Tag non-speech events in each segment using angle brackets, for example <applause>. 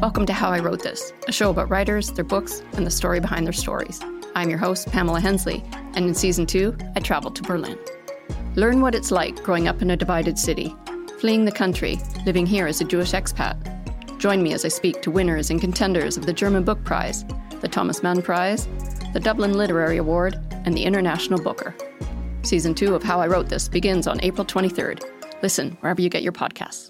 Welcome to How I Wrote This, a show about writers, their books, and the story behind their stories. I'm your host, Pamela Hensley, and in season two, I traveled to Berlin. Learn what it's like growing up in a divided city, fleeing the country, living here as a Jewish expat. Join me as I speak to winners and contenders of the German Book Prize, the Thomas Mann Prize, the Dublin Literary Award, and the International Booker. Season two of How I Wrote This begins on April 23rd. Listen wherever you get your podcasts.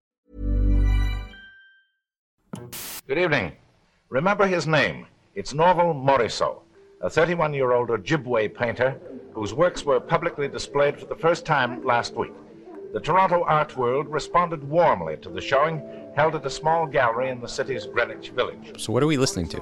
Good evening. Remember his name. It's Norval Morrisseau, a 31-year-old Ojibwe painter whose works were publicly displayed for the first time last week. The Toronto art world responded warmly to the showing held at a small gallery in the city's Greenwich Village. So, what are we listening to?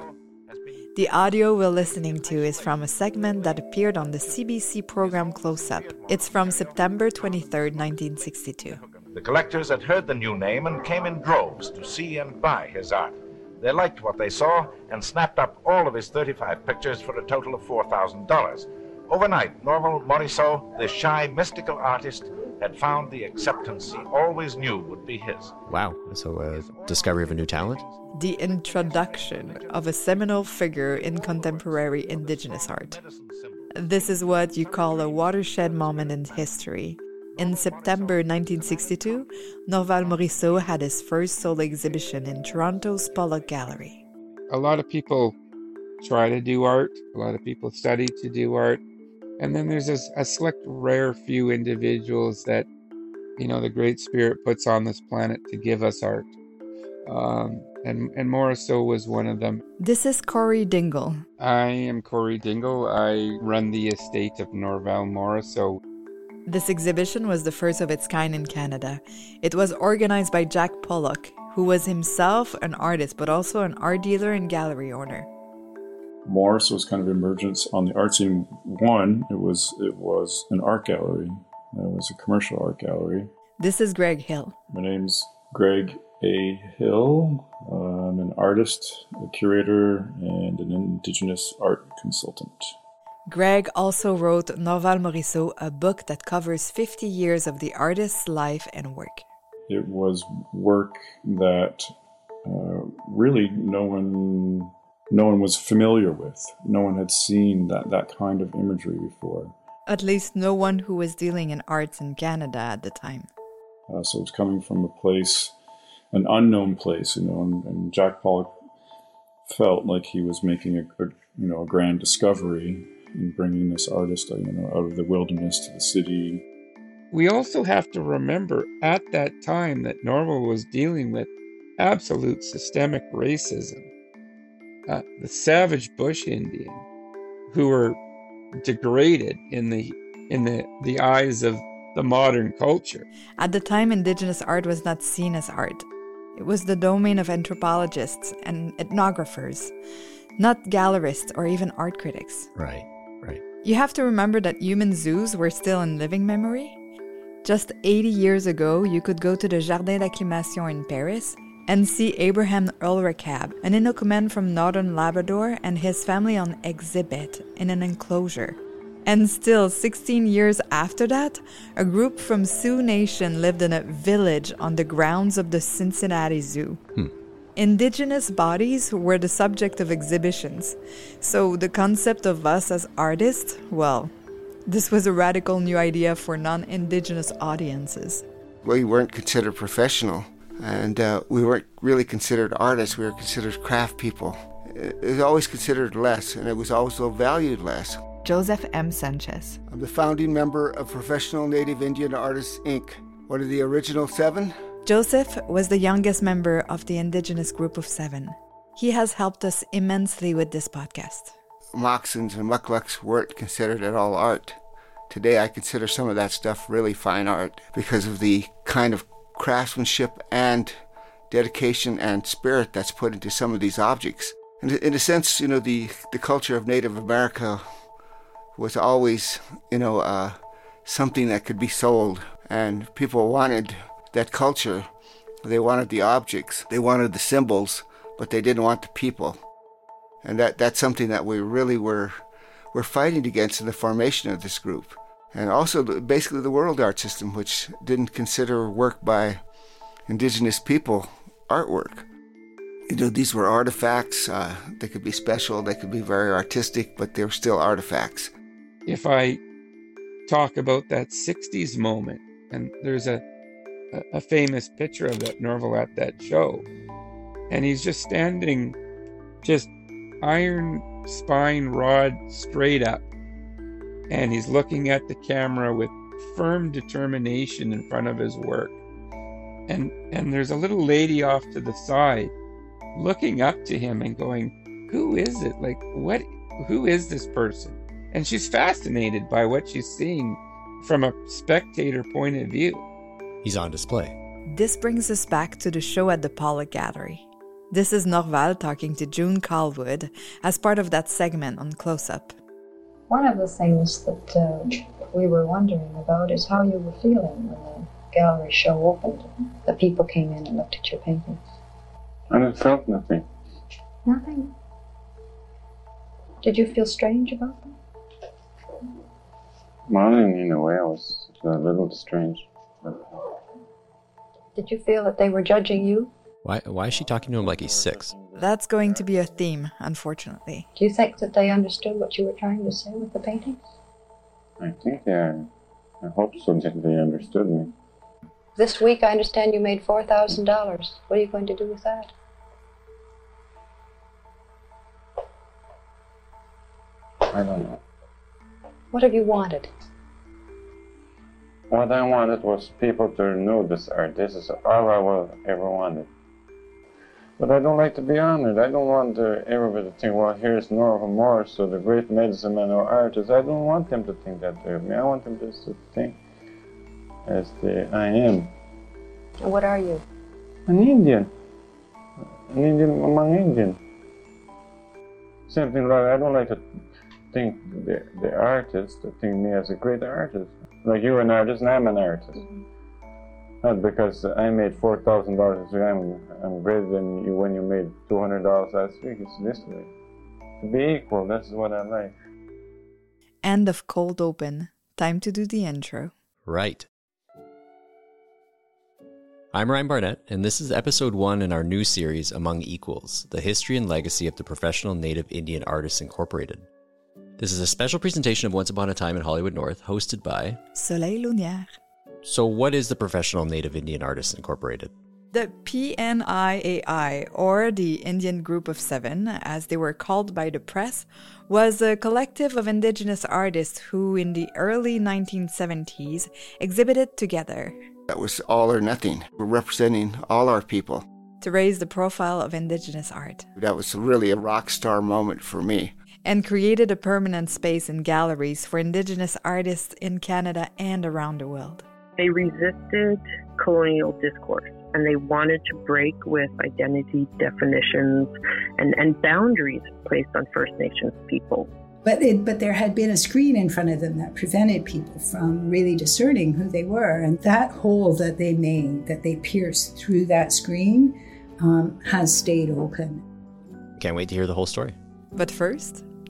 The audio we're listening to is from a segment that appeared on the CBC program Close Up. It's from September 23, 1962. The collectors had heard the new name and came in droves to see and buy his art. They liked what they saw and snapped up all of his 35 pictures for a total of $4,000. Overnight, Norval Morrisseau, the shy, mystical artist, had found the acceptance he always knew would be his. Wow. So, a discovery of a new talent? The introduction of a seminal figure in contemporary Indigenous art. This is what you call a watershed moment in history. In September 1962, Norval Morrisseau had his first solo exhibition in Toronto's Pollock Gallery. a lot of people try to do art, a lot of people study to do art, and then there's a, a select rare few individuals that, you know, the Great Spirit puts on this planet to give us art. Um, and, and Morrisseau was one of them. This is Corey Dingle. I am Corey Dingle. I run the estate of Norval Morrisseau. This exhibition was the first of its kind in Canada. It was organized by Jack Pollock, who was himself an artist but also an art dealer and gallery owner. Morris was kind of emergence on the art scene. One, it was it was an art gallery. It was a commercial art gallery. This is Greg Hill. My name's Greg A. Hill. I'm an artist, a curator, and an Indigenous art consultant. Greg also wrote Norval Morrisseau, a book that covers 50 years of the artist's life and work. It was work that uh, really no one no one was familiar with. No one had seen that, that kind of imagery before. At least no one who was dealing in arts in Canada at the time. Uh, so was coming from a place, an unknown place, you know. And, and Jack Pollock felt like he was making a, a, you know a grand discovery in bringing this artist, uh, you know, out of the wilderness to the city. We also have to remember at that time that Norval was dealing with absolute systemic racism. Uh, the savage bush Indian, who were degraded in the in the, the eyes of the modern culture. At the time, Indigenous art was not seen as art. It was the domain of anthropologists and ethnographers, not gallerists or even art critics. Right, right. You have to remember that human zoos were still in living memory. Just 80 years ago, you could go to the Jardin d'Acclimation in Paris and see Abraham Ulrikab, an Inukuman from northern Labrador, and his family on exhibit in an enclosure. And still, 16 years after that, a group from Sioux Nation lived in a village on the grounds of the Cincinnati Zoo. Hmm. Indigenous bodies were the subject of exhibitions, so the concept of us as artists, well, this was a radical new idea for non Indigenous audiences. we weren't considered professional and uh, we weren't really considered artists we were considered craft people it was always considered less and it was also valued less Joseph M. Sanchez. i'm the founding member of professional native indian artists inc one of the original seven Joseph was the youngest member of the Indigenous group of seven. He has helped us immensely with this podcast. moxons and mukluks weren't considered at all art today i consider some of that stuff really fine art because of the kind of craftsmanship and dedication and spirit that's put into some of these objects. And in a sense, you know, the, the culture of Native America was always, you know, uh, something that could be sold. And people wanted that culture. They wanted the objects, they wanted the symbols, but they didn't want the people. And that, that's something that we really were, were fighting against in the formation of this group. And also, basically, the world art system, which didn't consider work by indigenous people artwork. You know, these were artifacts. Uh, they could be special, they could be very artistic, but they were still artifacts. If I talk about that 60s moment, and there's a, a, famous picture of that Norval at that show, and he's just standing, just iron spine rod straight up, and he's looking at the camera with firm determination in front of his work. And and there's a little lady off to the side looking up to him and going who is it? Like what who is this person? And she's fascinated by what she's seeing from a spectator point of view he's on display this brings us back to the show at the pollock gallery this is norval talking to june callwood as part of that segment on close up one of the things that uh, we were wondering about is how you were feeling when the gallery show opened, the people came in and looked at your paintings. And it felt nothing. Nothing? Did you feel strange about them? Well, in a way, I was a little strange. Did you feel that they were judging you? Why, why is she talking to him like he's six? That's going to be a theme, unfortunately. Do you think that they understood what you were trying to say with the paintings? I think they, I hope so that they understood me. This week, I understand you made $4,000. What are you going to do with that? I don't know. What have you wanted? What I wanted was people to know this art. This is all I ever wanted. But I don't like to be honored. I don't want to, everybody to think, well, here's Norval Morris, so the great medicine man or artist. I don't want them to think that of me. I want them just to think as the I am. What are you? An Indian. An Indian among Indians. Something like I don't like to think the, the artist to think me as a great artist. Like you're an artist and I'm an artist. Mm-hmm. Not because I made four thousand dollars I'm I'm greater than you when you made two hundred dollars last week. It's this way. To be equal, that's what I like. End of cold open. Time to do the intro. Right. I'm Ryan Barnett, and this is episode one in our new series, Among Equals The History and Legacy of the Professional Native Indian Artists Incorporated. This is a special presentation of Once Upon a Time in Hollywood North, hosted by Soleil Launière. So, what is the Professional Native Indian Artists Incorporated? The PNIAI, or the Indian Group of Seven, as they were called by the press, was a collective of indigenous artists who, in the early 1970s, exhibited together. That was all or nothing. We're representing all our people. To raise the profile of Indigenous art. That was really a rock star moment for me. And created a permanent space in galleries for Indigenous artists in Canada and around the world. They resisted colonial discourse and they wanted to break with identity definitions and, and boundaries placed on First Nations people. But, it, but there had been a screen in front of them that prevented people from really discerning who they were. And that hole that they made, that they pierced through that screen, um, has stayed open. Can't wait to hear the whole story. But first,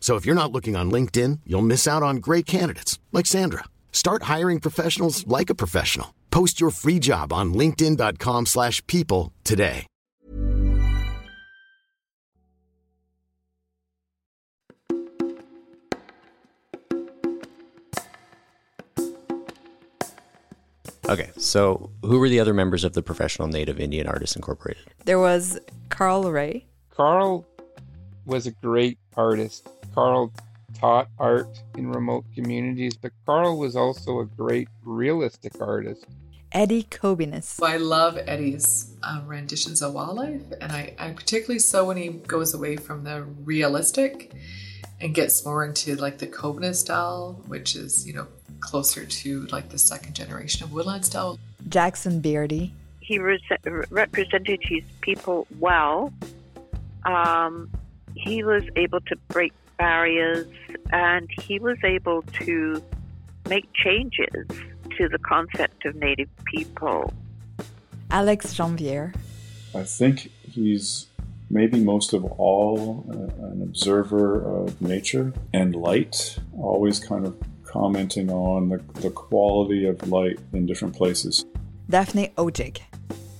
So if you're not looking on LinkedIn, you'll miss out on great candidates like Sandra. Start hiring professionals like a professional. Post your free job on linkedin.com/people today. Okay, so who were the other members of the Professional Native Indian Artists Incorporated? There was Carl Ray. Carl was a great artist. Carl taught art in remote communities, but Carl was also a great realistic artist. Eddie Cobiness. I love Eddie's um, renditions of wildlife, and I, I particularly so when he goes away from the realistic and gets more into like the Cobiness style, which is, you know, closer to like the second generation of woodland style. Jackson Beardy. He re- represented his people well. Um, he was able to break barriers and he was able to make changes to the concept of Native people. Alex Janvier. I think he's maybe most of all uh, an observer of nature and light, always kind of commenting on the, the quality of light in different places. Daphne Odjig.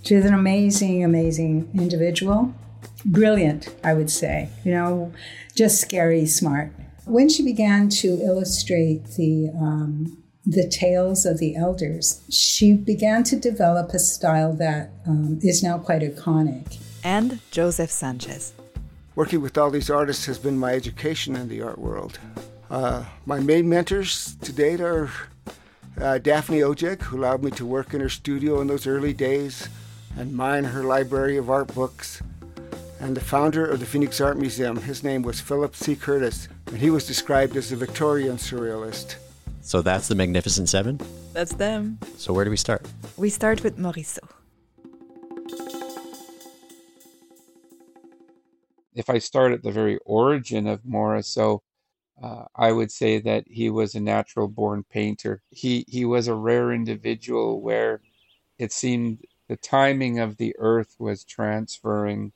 She's an amazing, amazing individual. Brilliant, I would say. You know, just scary smart. When she began to illustrate the um, the tales of the elders, she began to develop a style that um, is now quite iconic. And Joseph Sanchez. Working with all these artists has been my education in the art world. Uh, my main mentors to date are uh, Daphne Odjig, who allowed me to work in her studio in those early days and mine her library of art books, and the founder of the Phoenix Art Museum. His name was Philip C. Curtis, and he was described as a Victorian surrealist. So that's the Magnificent Seven? That's them. So where do we start? We start with Morrisseau. If I start at the very origin of Morrisseau, uh, I would say that he was a natural born painter. He he was a rare individual where it seemed the timing of the earth was transferring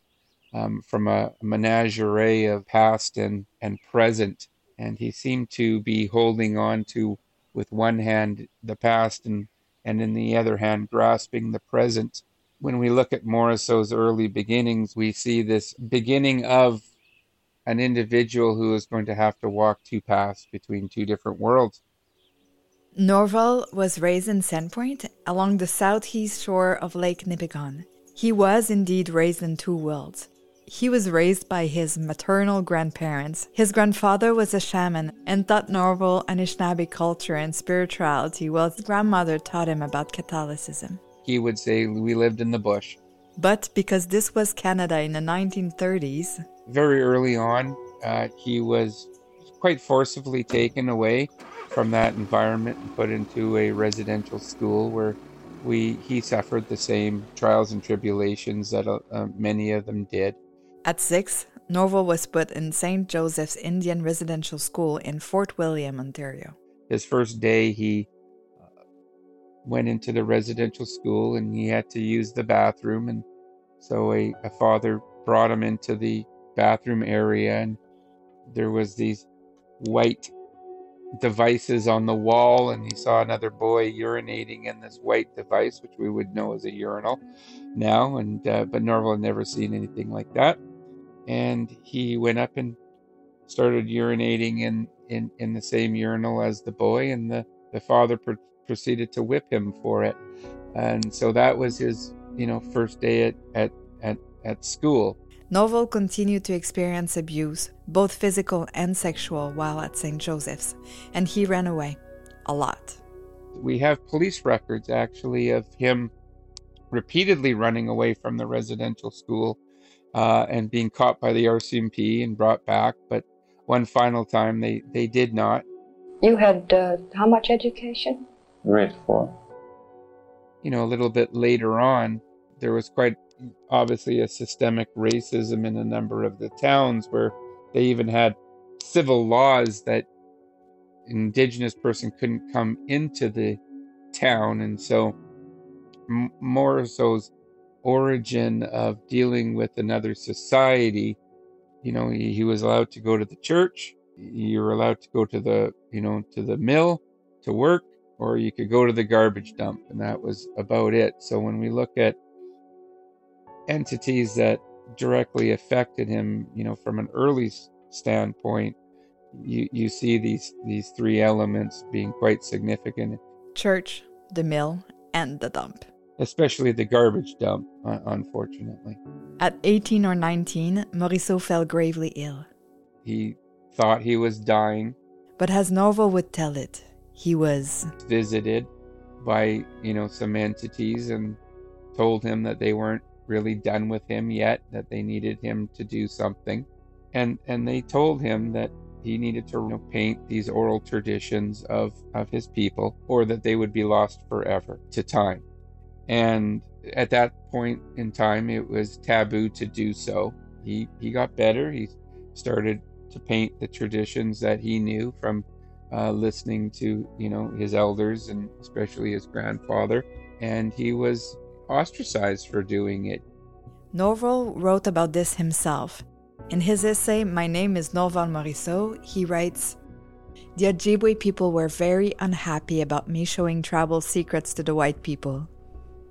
um, from a menagerie of past and, and present. And he seemed to be holding on to, with one hand, the past and, and in the other hand, grasping the present. When we look at Morrisseau's early beginnings, we see this beginning of an individual who is going to have to walk two paths between two different worlds. Norval was raised in Sandpoint along the southeast shore of Lake Nipigon. He was indeed raised in two worlds. He was raised by his maternal grandparents. His grandfather was a shaman and taught Norval Anishinaabe culture and spirituality, while his grandmother taught him about Catholicism. He would say, We lived in the bush. But because this was Canada in the 1930s, very early on, uh, he was quite forcibly taken away from that environment and put into a residential school where we he suffered the same trials and tribulations that uh, uh, many of them did. At six, Norval was put in St. Joseph's Indian Residential School in Fort William, Ontario. His first day, he uh, went into the residential school and he had to use the bathroom, and so a, a father brought him into the bathroom area, and there was these white devices on the wall and he saw another boy urinating in this white device which we would know as a urinal now and uh, but norval had never seen anything like that and he went up and started urinating in in, in the same urinal as the boy and the the father pr- proceeded to whip him for it and so that was his you know first day at at at, at school Norval continued to experience abuse, both physical and sexual, while at St. Joseph's, and he ran away a lot. We have police records actually of him repeatedly running away from the residential school uh, and being caught by the RCMP and brought back, but one final time they, they did not. You had uh, how much education? Grade four. You know, a little bit later on, there was quite obviously a systemic racism in a number of the towns where they even had civil laws that indigenous person couldn't come into the town and so Morrisseau's origin of dealing with another society you know he, he was allowed to go to the church you were allowed to go to the you know to the mill to work or you could go to the garbage dump and that was about it so when we look at entities that directly affected him, you know, from an early standpoint, you, you see these, these three elements being quite significant. Church, the mill, and the dump. Especially the garbage dump, unfortunately. At 18 or 19, Morrisseau fell gravely ill. He thought he was dying. But as Norval would tell it, he was visited by, you know, some entities and told him that they weren't really done with him yet, that they needed him to do something. And and they told him that he needed to you know, paint these oral traditions of, of his people or that they would be lost forever to time. And at that point in time it was taboo to do so. He he got better. He started to paint the traditions that he knew from uh, listening to you know his elders and especially his grandfather and he was ostracized for doing it norval wrote about this himself in his essay my name is norval morrisseau he writes the ojibwe people were very unhappy about me showing tribal secrets to the white people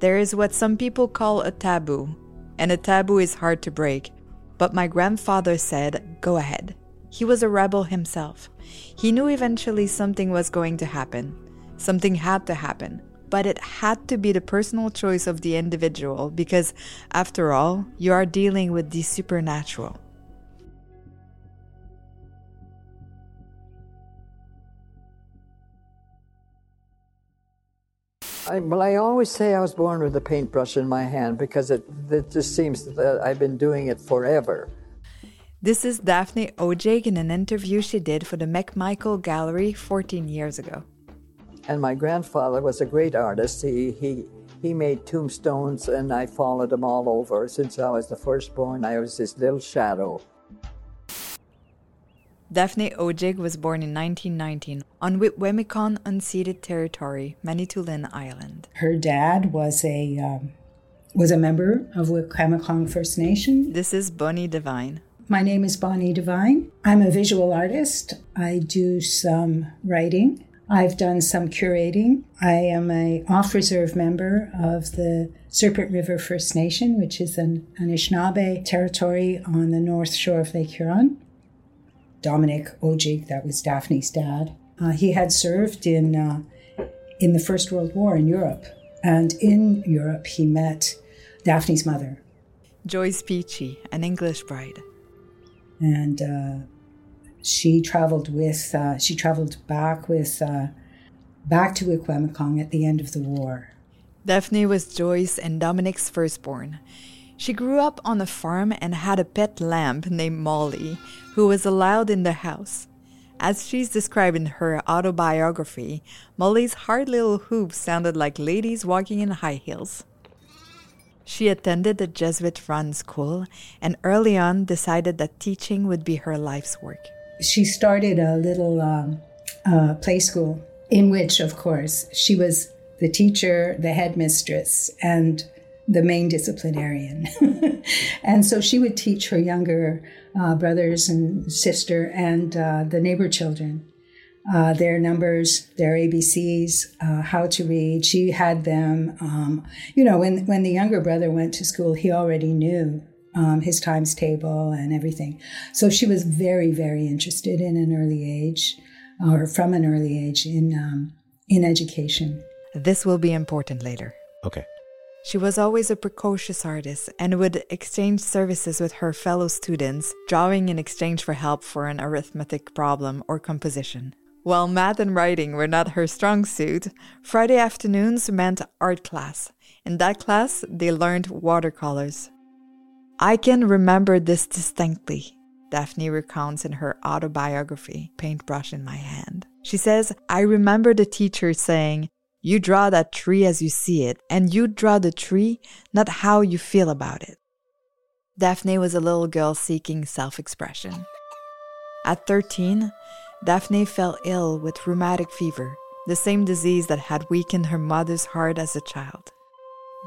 there is what some people call a taboo and a taboo is hard to break but my grandfather said go ahead he was a rebel himself. He knew eventually something was going to happen. Something had to happen. But it had to be the personal choice of the individual because, after all, you are dealing with the supernatural. I, well, I always say I was born with a paintbrush in my hand because it, it just seems that I've been doing it forever. This is Daphne Odjig in an interview she did for the McMichael Gallery 14 years ago. And my grandfather was a great artist. He, he, he made tombstones, and I followed him all over. Since I was the firstborn, I was his little shadow. Daphne Odjig was born in 1919 on Wikwemikong unceded territory, Manitoulin Island. Her dad was a um, was a member of Wikwemikong First Nation. This is Bonnie Devine. My name is Bonnie Devine. I'm a visual artist. I do some writing. I've done some curating. I am a off reserve member of the Serpent River First Nation, which is an Anishinaabe territory on the north shore of Lake Huron. Dominic Odjig, that was Daphne's dad. Uh, he had served in uh, in the First World War in Europe, and in Europe he met Daphne's mother, Joyce Peachy, an English bride and uh, she traveled with uh, she traveled back with uh, back to Wikwemikong at the end of the war. Daphne was Joyce and Dominic's firstborn. She grew up on a farm and had a pet lamb named Molly, who was allowed in the house. As she's described in her autobiography, Molly's hard little hooves sounded like ladies walking in high heels. She attended the Jesuit run school and early on decided that teaching would be her life's work. She started a little um, uh, play school in which, of course, she was the teacher, the headmistress, and the main disciplinarian. <laughs> and so she would teach her younger uh, brothers and sister and uh, the neighbor children uh, their numbers, their ABCs, uh, how to read. She had them. Um, you know, when when the younger brother went to school, he already knew um, his times table and everything. So she was very, very interested in an early age, or from an early age, in um, in education. This will be important later. Okay. She was always a precocious artist and would exchange services with her fellow students, drawing in exchange for help for an arithmetic problem or composition. While math and writing were not her strong suit, Friday afternoons meant art class. In that class, they learned watercolors. I can remember this distinctly, Daphne recounts in her autobiography, Paintbrush in My Hand. She says, I remember the teacher saying, You draw that tree as you see it, and you draw the tree, not how you feel about it. Daphne was a little girl seeking self expression. At 13, Daphne fell ill with rheumatic fever, the same disease that had weakened her mother's heart as a child.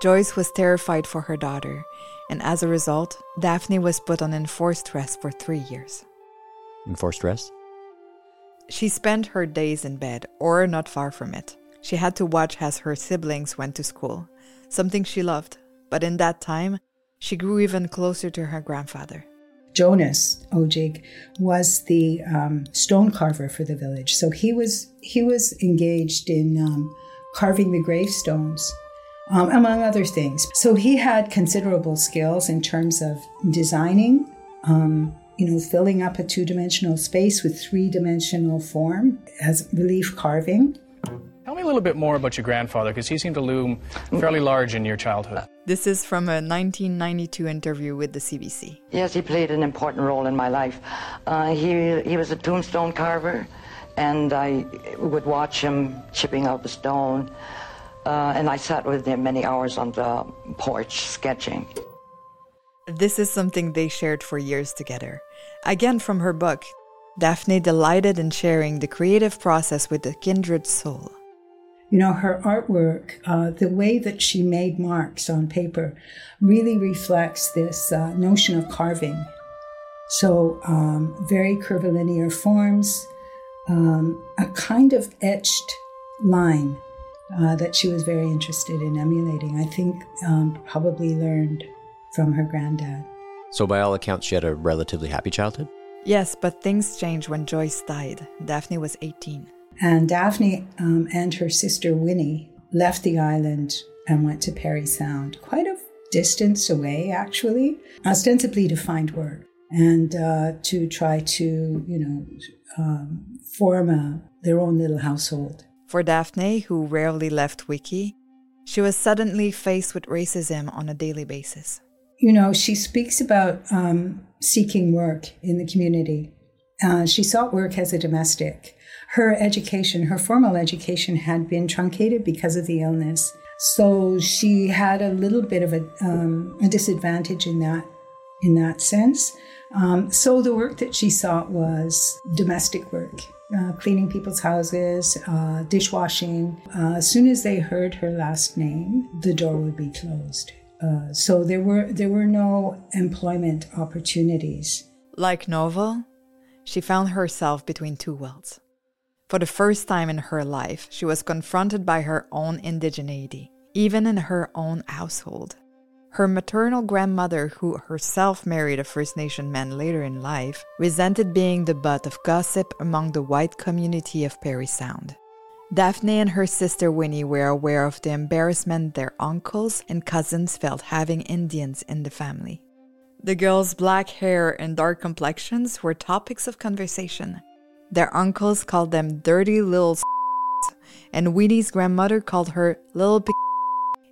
Joyce was terrified for her daughter, and as a result, Daphne was put on enforced rest for three years. Enforced rest? She spent her days in bed, or not far from it. She had to watch as her siblings went to school, something she loved, but in that time, she grew even closer to her grandfather. Jonas Odjig was the um, stone carver for the village. So he was he was engaged in um, carving the gravestones um, among other things. So he had considerable skills in terms of designing, um, you know, filling up a two dimensional space with three dimensional form as relief carving. Tell me a little bit more about your grandfather because he seemed to loom fairly large in your childhood. This is from a 1992 interview with the CBC. Yes, he played an important role in my life. Uh, he, he was a tombstone carver, and I would watch him chipping out the stone. Uh, and I sat with him many hours on the porch sketching. This is something they shared for years together. Again, from her book, Daphne delighted in sharing the creative process with a kindred soul. You know, her artwork, uh, the way that she made marks on paper, really reflects this uh, notion of carving. So, um, very curvilinear forms, um, a kind of etched line uh, that she was very interested in emulating. I think um, probably learned from her granddad. So, by all accounts, she had a relatively happy childhood? Yes, but things changed when Joyce died. Daphne was 18. And Daphne um, and her sister Winnie left the island and went to Parry Sound, quite a distance away, actually, ostensibly to find work and uh, to try to, you know, um, form a, their own little household. For Daphne, who rarely left Wiki, she was suddenly faced with racism on a daily basis. You know, she speaks about um, seeking work in the community. Uh, she sought work as a domestic. Her education, her formal education, had been truncated because of the illness. So she had a little bit of a, um, a disadvantage in that in that sense. Um, so the work that she sought was domestic work, uh, cleaning people's houses, uh, dishwashing. Uh, as soon as they heard her last name, the door would be closed. Uh, so there were there were no employment opportunities. Like Norval, she found herself between two worlds. For the first time in her life, she was confronted by her own indigeneity, even in her own household. Her maternal grandmother, who herself married a First Nation man later in life, resented being the butt of gossip among the white community of Parry Sound. Daphne and her sister Winnie were aware of the embarrassment their uncles and cousins felt having Indians in the family. The girls' black hair and dark complexions were topics of conversation. Their uncles called them dirty little and Winnie's grandmother called her little p-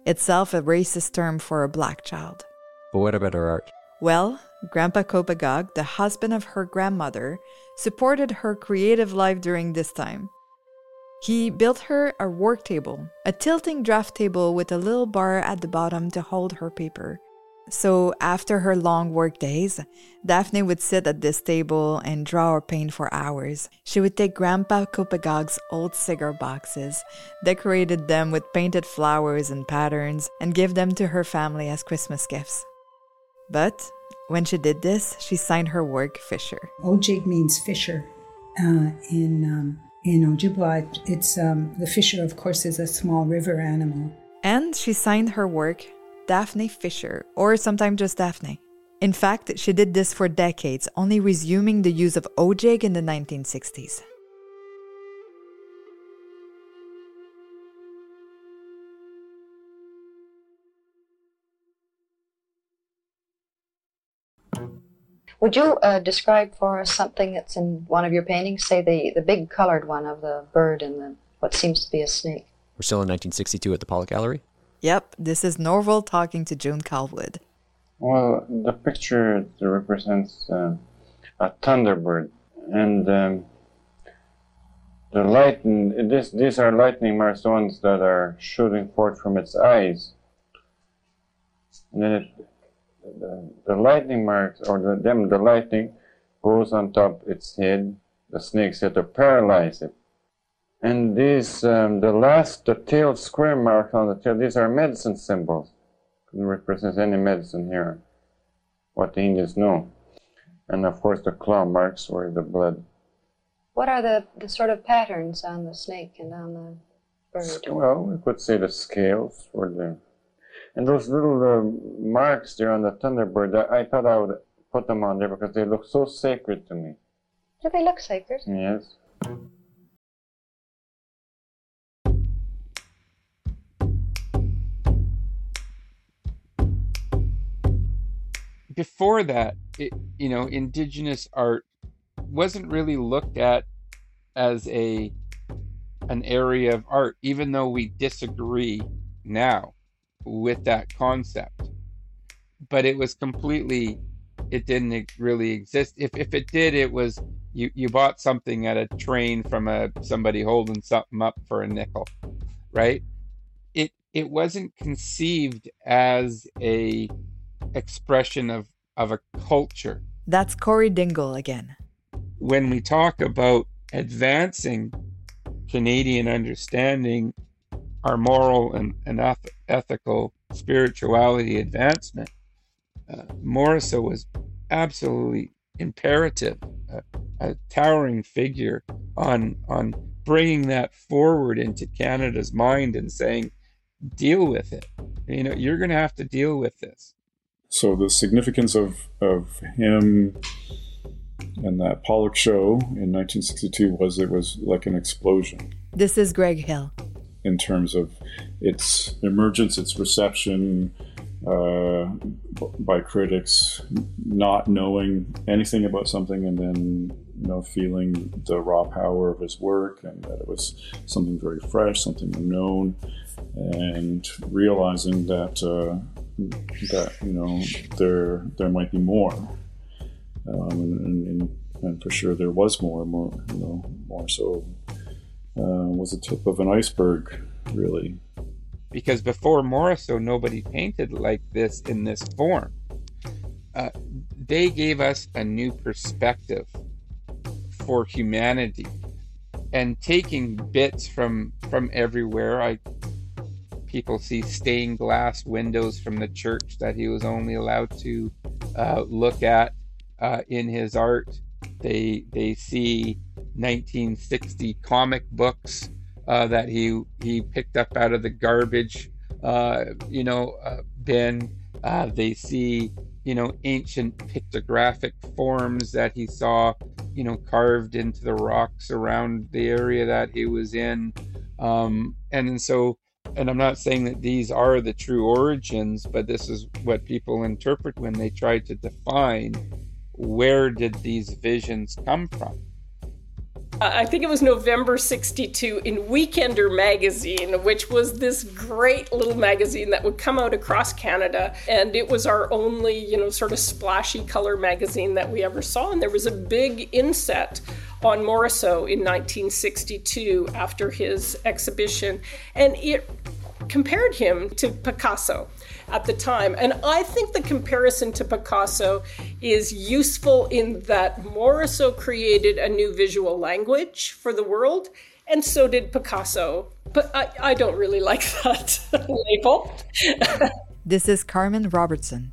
itself a racist term for a black child. But what about her art? Well, Grandpa Kopagog, the husband of her grandmother, supported her creative life during this time. He built her a work table, a tilting draft table with a little bar at the bottom to hold her paper. So, after her long work days, Daphne would sit at this table and draw or paint for hours. She would take Grandpa Kopagog's old cigar boxes, decorated them with painted flowers and patterns, and give them to her family as Christmas gifts. But when she did this, she signed her work Fisher. Odjig means fisher uh, in um, in Ojibwa. It's um, the fisher, of course, is a small river animal. And she signed her work Daphne Fisher, or sometimes just Daphne. In fact, she did this for decades, only resuming the use of odjig in the 1960s. Would you uh, describe for us something that's in one of your paintings? Say the, the big colored one of the bird and the what seems to be a snake. We're still in 1962 at the Pollock Gallery. Yep, this is Norval talking to June Callwood. Well, the picture represents uh, a thunderbird, and um, the lightning. This these are lightning ones that are shooting forth from its eyes. And then it, the, the lightning marks, or the, them, the lightning goes on top its head, the snake's head, to paralyze it. And these, um, the last, the tail square mark on the tail, these are medicine symbols. Can represent any medicine here, what the Indians know. And of course, the claw marks were the blood. What are the, the sort of patterns on the snake and on the bird? Well, we could say the scales were there. And those little uh, marks there on the thunderbird, I, I thought I would put them on there because they look so sacred to me. Do they look sacred? Yes. Before that, it, you know, indigenous art wasn't really looked at as a an area of art, even though we disagree now with that concept. But it was completely, it didn't really exist. If, if it did, it was you, you bought something at a train from a somebody holding something up for a nickel, right? It it wasn't conceived as a expression of of a culture. That's Corey Dingle again. When we talk about advancing Canadian understanding, our moral and, and eth- ethical spirituality advancement, uh, Morrisseau was absolutely imperative, uh, a towering figure on on bringing that forward into Canada's mind and saying, deal with it. You know, you're going to have to deal with this. So the significance of of him and that Pollock show in 1962 was it was like an explosion. This is Greg Hill. In terms of its emergence, its reception uh, by critics, not knowing anything about something, and then you know feeling the raw power of his work, and that it was something very fresh, something unknown, and realizing that uh, that you know there there might be more um, and, and, and, for sure there was more, more, you know, more so uh, was the tip of an iceberg, really. Because before Morrisseau, nobody painted like this in this form. Uh, they gave us a new perspective for humanity, and taking bits from from everywhere. I people see stained glass windows from the church that he was only allowed to uh, look at uh, in his art. They they see 1960 comic books uh, that he he picked up out of the garbage, uh, you know, uh, bin. Uh, they see you know ancient pictographic forms that he saw, you know, carved into the rocks around the area that he was in, um, and so. And I'm not saying that these are the true origins, but this is what people interpret when they try to define where did these visions come from? I think it was November 62 in Weekender magazine, which was this great little magazine that would come out across Canada. And it was our only, you know, sort of splashy color magazine that we ever saw. And there was a big inset on Morrisseau in 1962 after his exhibition. And it compared him to Picasso at the time. And I think the comparison to Picasso is useful in that Morrisseau created a new visual language for the world, and so did Picasso. But I, I don't really like <laughs> that label. this is Carmen Robertson.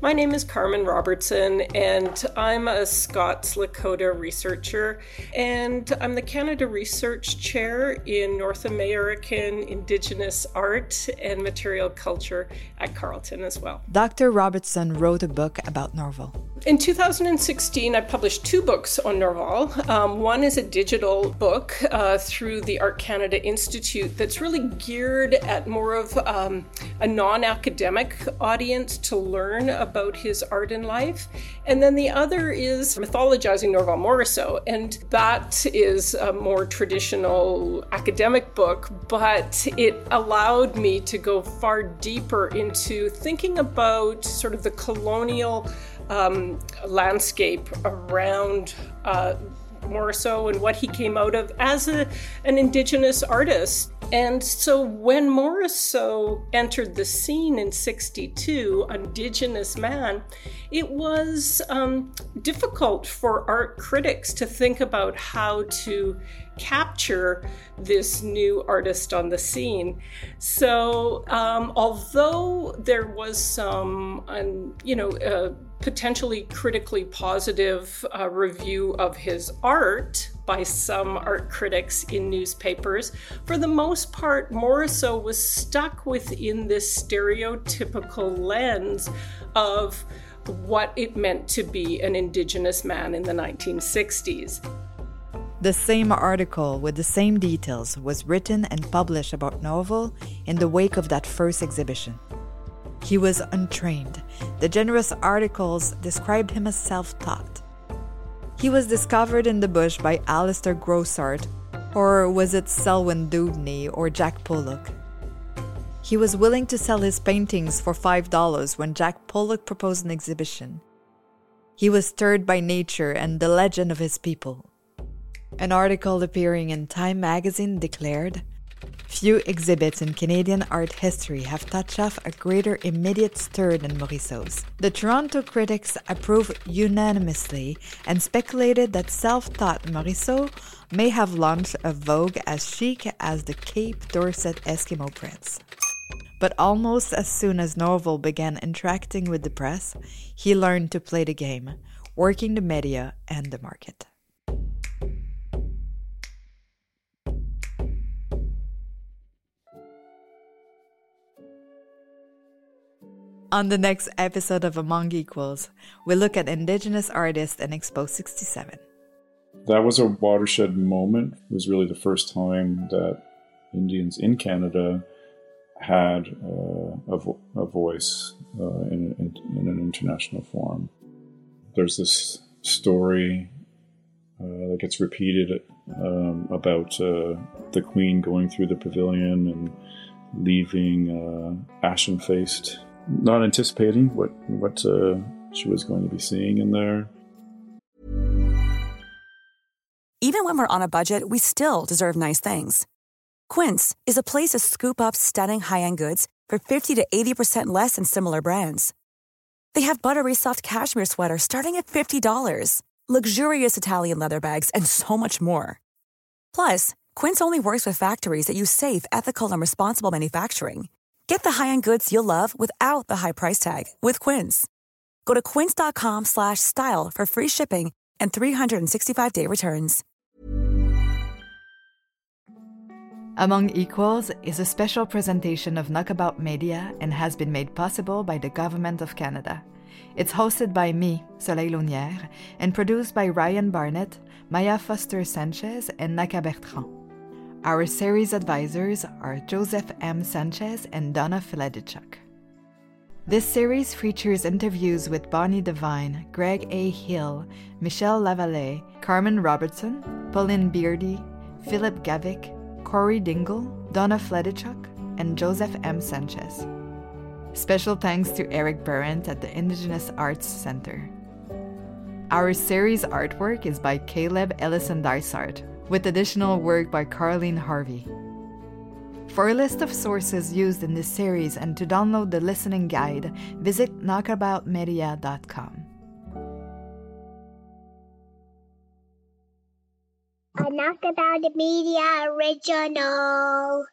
My name is Carmen Robertson, and I'm a Scots Lakota researcher, and I'm the Canada Research Chair in North American Indigenous Art and Material Culture at Carleton as well. Dr. Robertson wrote a book about Norval. In 2016, I published two books on Norval. Um, one is a digital book uh, through the Art Canada Institute that's really geared at more of um, a non academic audience to learn about his art and life. And then the other is Mythologizing Norval Morrisseau, and that is a more traditional academic book, but it allowed me to go far deeper into thinking about sort of the colonial um, landscape around uh, Morrisseau and what he came out of as a, an indigenous artist. And so when Morrisseau entered the scene in 62, Indigenous Man, it was um, difficult for art critics to think about how to capture this new artist on the scene. So, um, although there was some, um, you know, uh, potentially critically positive uh, review of his art by some art critics in newspapers. For the most part, Morrisseau was stuck within this stereotypical lens of what it meant to be an Indigenous man in the 1960s. The same article with the same details was written and published about Norval in the wake of that first exhibition. He was untrained. The generous articles described him as self taught. He was discovered in the bush by Alistair Grossart, or was it Selwyn Dewdney or Jack Pollock? He was willing to sell his paintings for $5 when Jack Pollock proposed an exhibition. He was stirred by nature and the legend of his people. An article appearing in Time magazine declared Few exhibits in Canadian art history have touched off a greater immediate stir than Morrisseau's. The Toronto critics approved unanimously and speculated that self taught Morrisseau may have launched a vogue as chic as the Cape Dorset Eskimo prints. But almost as soon as Norval began interacting with the press, he learned to play the game, working the media and the market. On the next episode of Among Equals, we look at Indigenous artists and Expo 67. That was a watershed moment. It was really the first time that Indians in Canada had uh, a, vo- a, voice uh, in, in, in, an international forum. There's this story uh, that gets repeated um, about uh, the Queen going through the pavilion and leaving uh, ashen faced not anticipating what what uh, she was going to be seeing in there. Even when we're on a budget, we still deserve nice things. Quince is a place to scoop up stunning high-end goods for 50 to 80% less than similar brands. They have buttery soft cashmere sweaters starting at $50, luxurious Italian leather bags, and so much more. Plus, Quince only works with factories that use safe, ethical, and responsible manufacturing. Get the high-end goods you'll love without the high price tag with Quince. Go to quince.com slash style for free shipping and 365-day returns. Among Equals is a special presentation of Knockabout Media and has been made possible by the Government of Canada. It's hosted by me, Soleil Launière, and produced by Ryan Barnett, Maia Foster Sanchez, and Nahka Bertrand. Our series advisors are Joseph M. Sanchez and Donna Feledichuk. This series features interviews with Bonnie Devine, Greg A. Hill, Michelle Lavallee, Carmen Robertson, Pauline Beardy, Philip Gevik, Corey Dingle, Donna Feledichuk, and Joseph M. Sanchez. Special thanks to Eric Burrent at the Indigenous Arts Center. Our series artwork is by Caleb Ellison Dysart, with additional work by Carleen Harvey. For a list of sources used in this series and to download the listening guide, visit knockaboutmedia.com. A Knockabout Media original.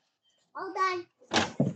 Hold on.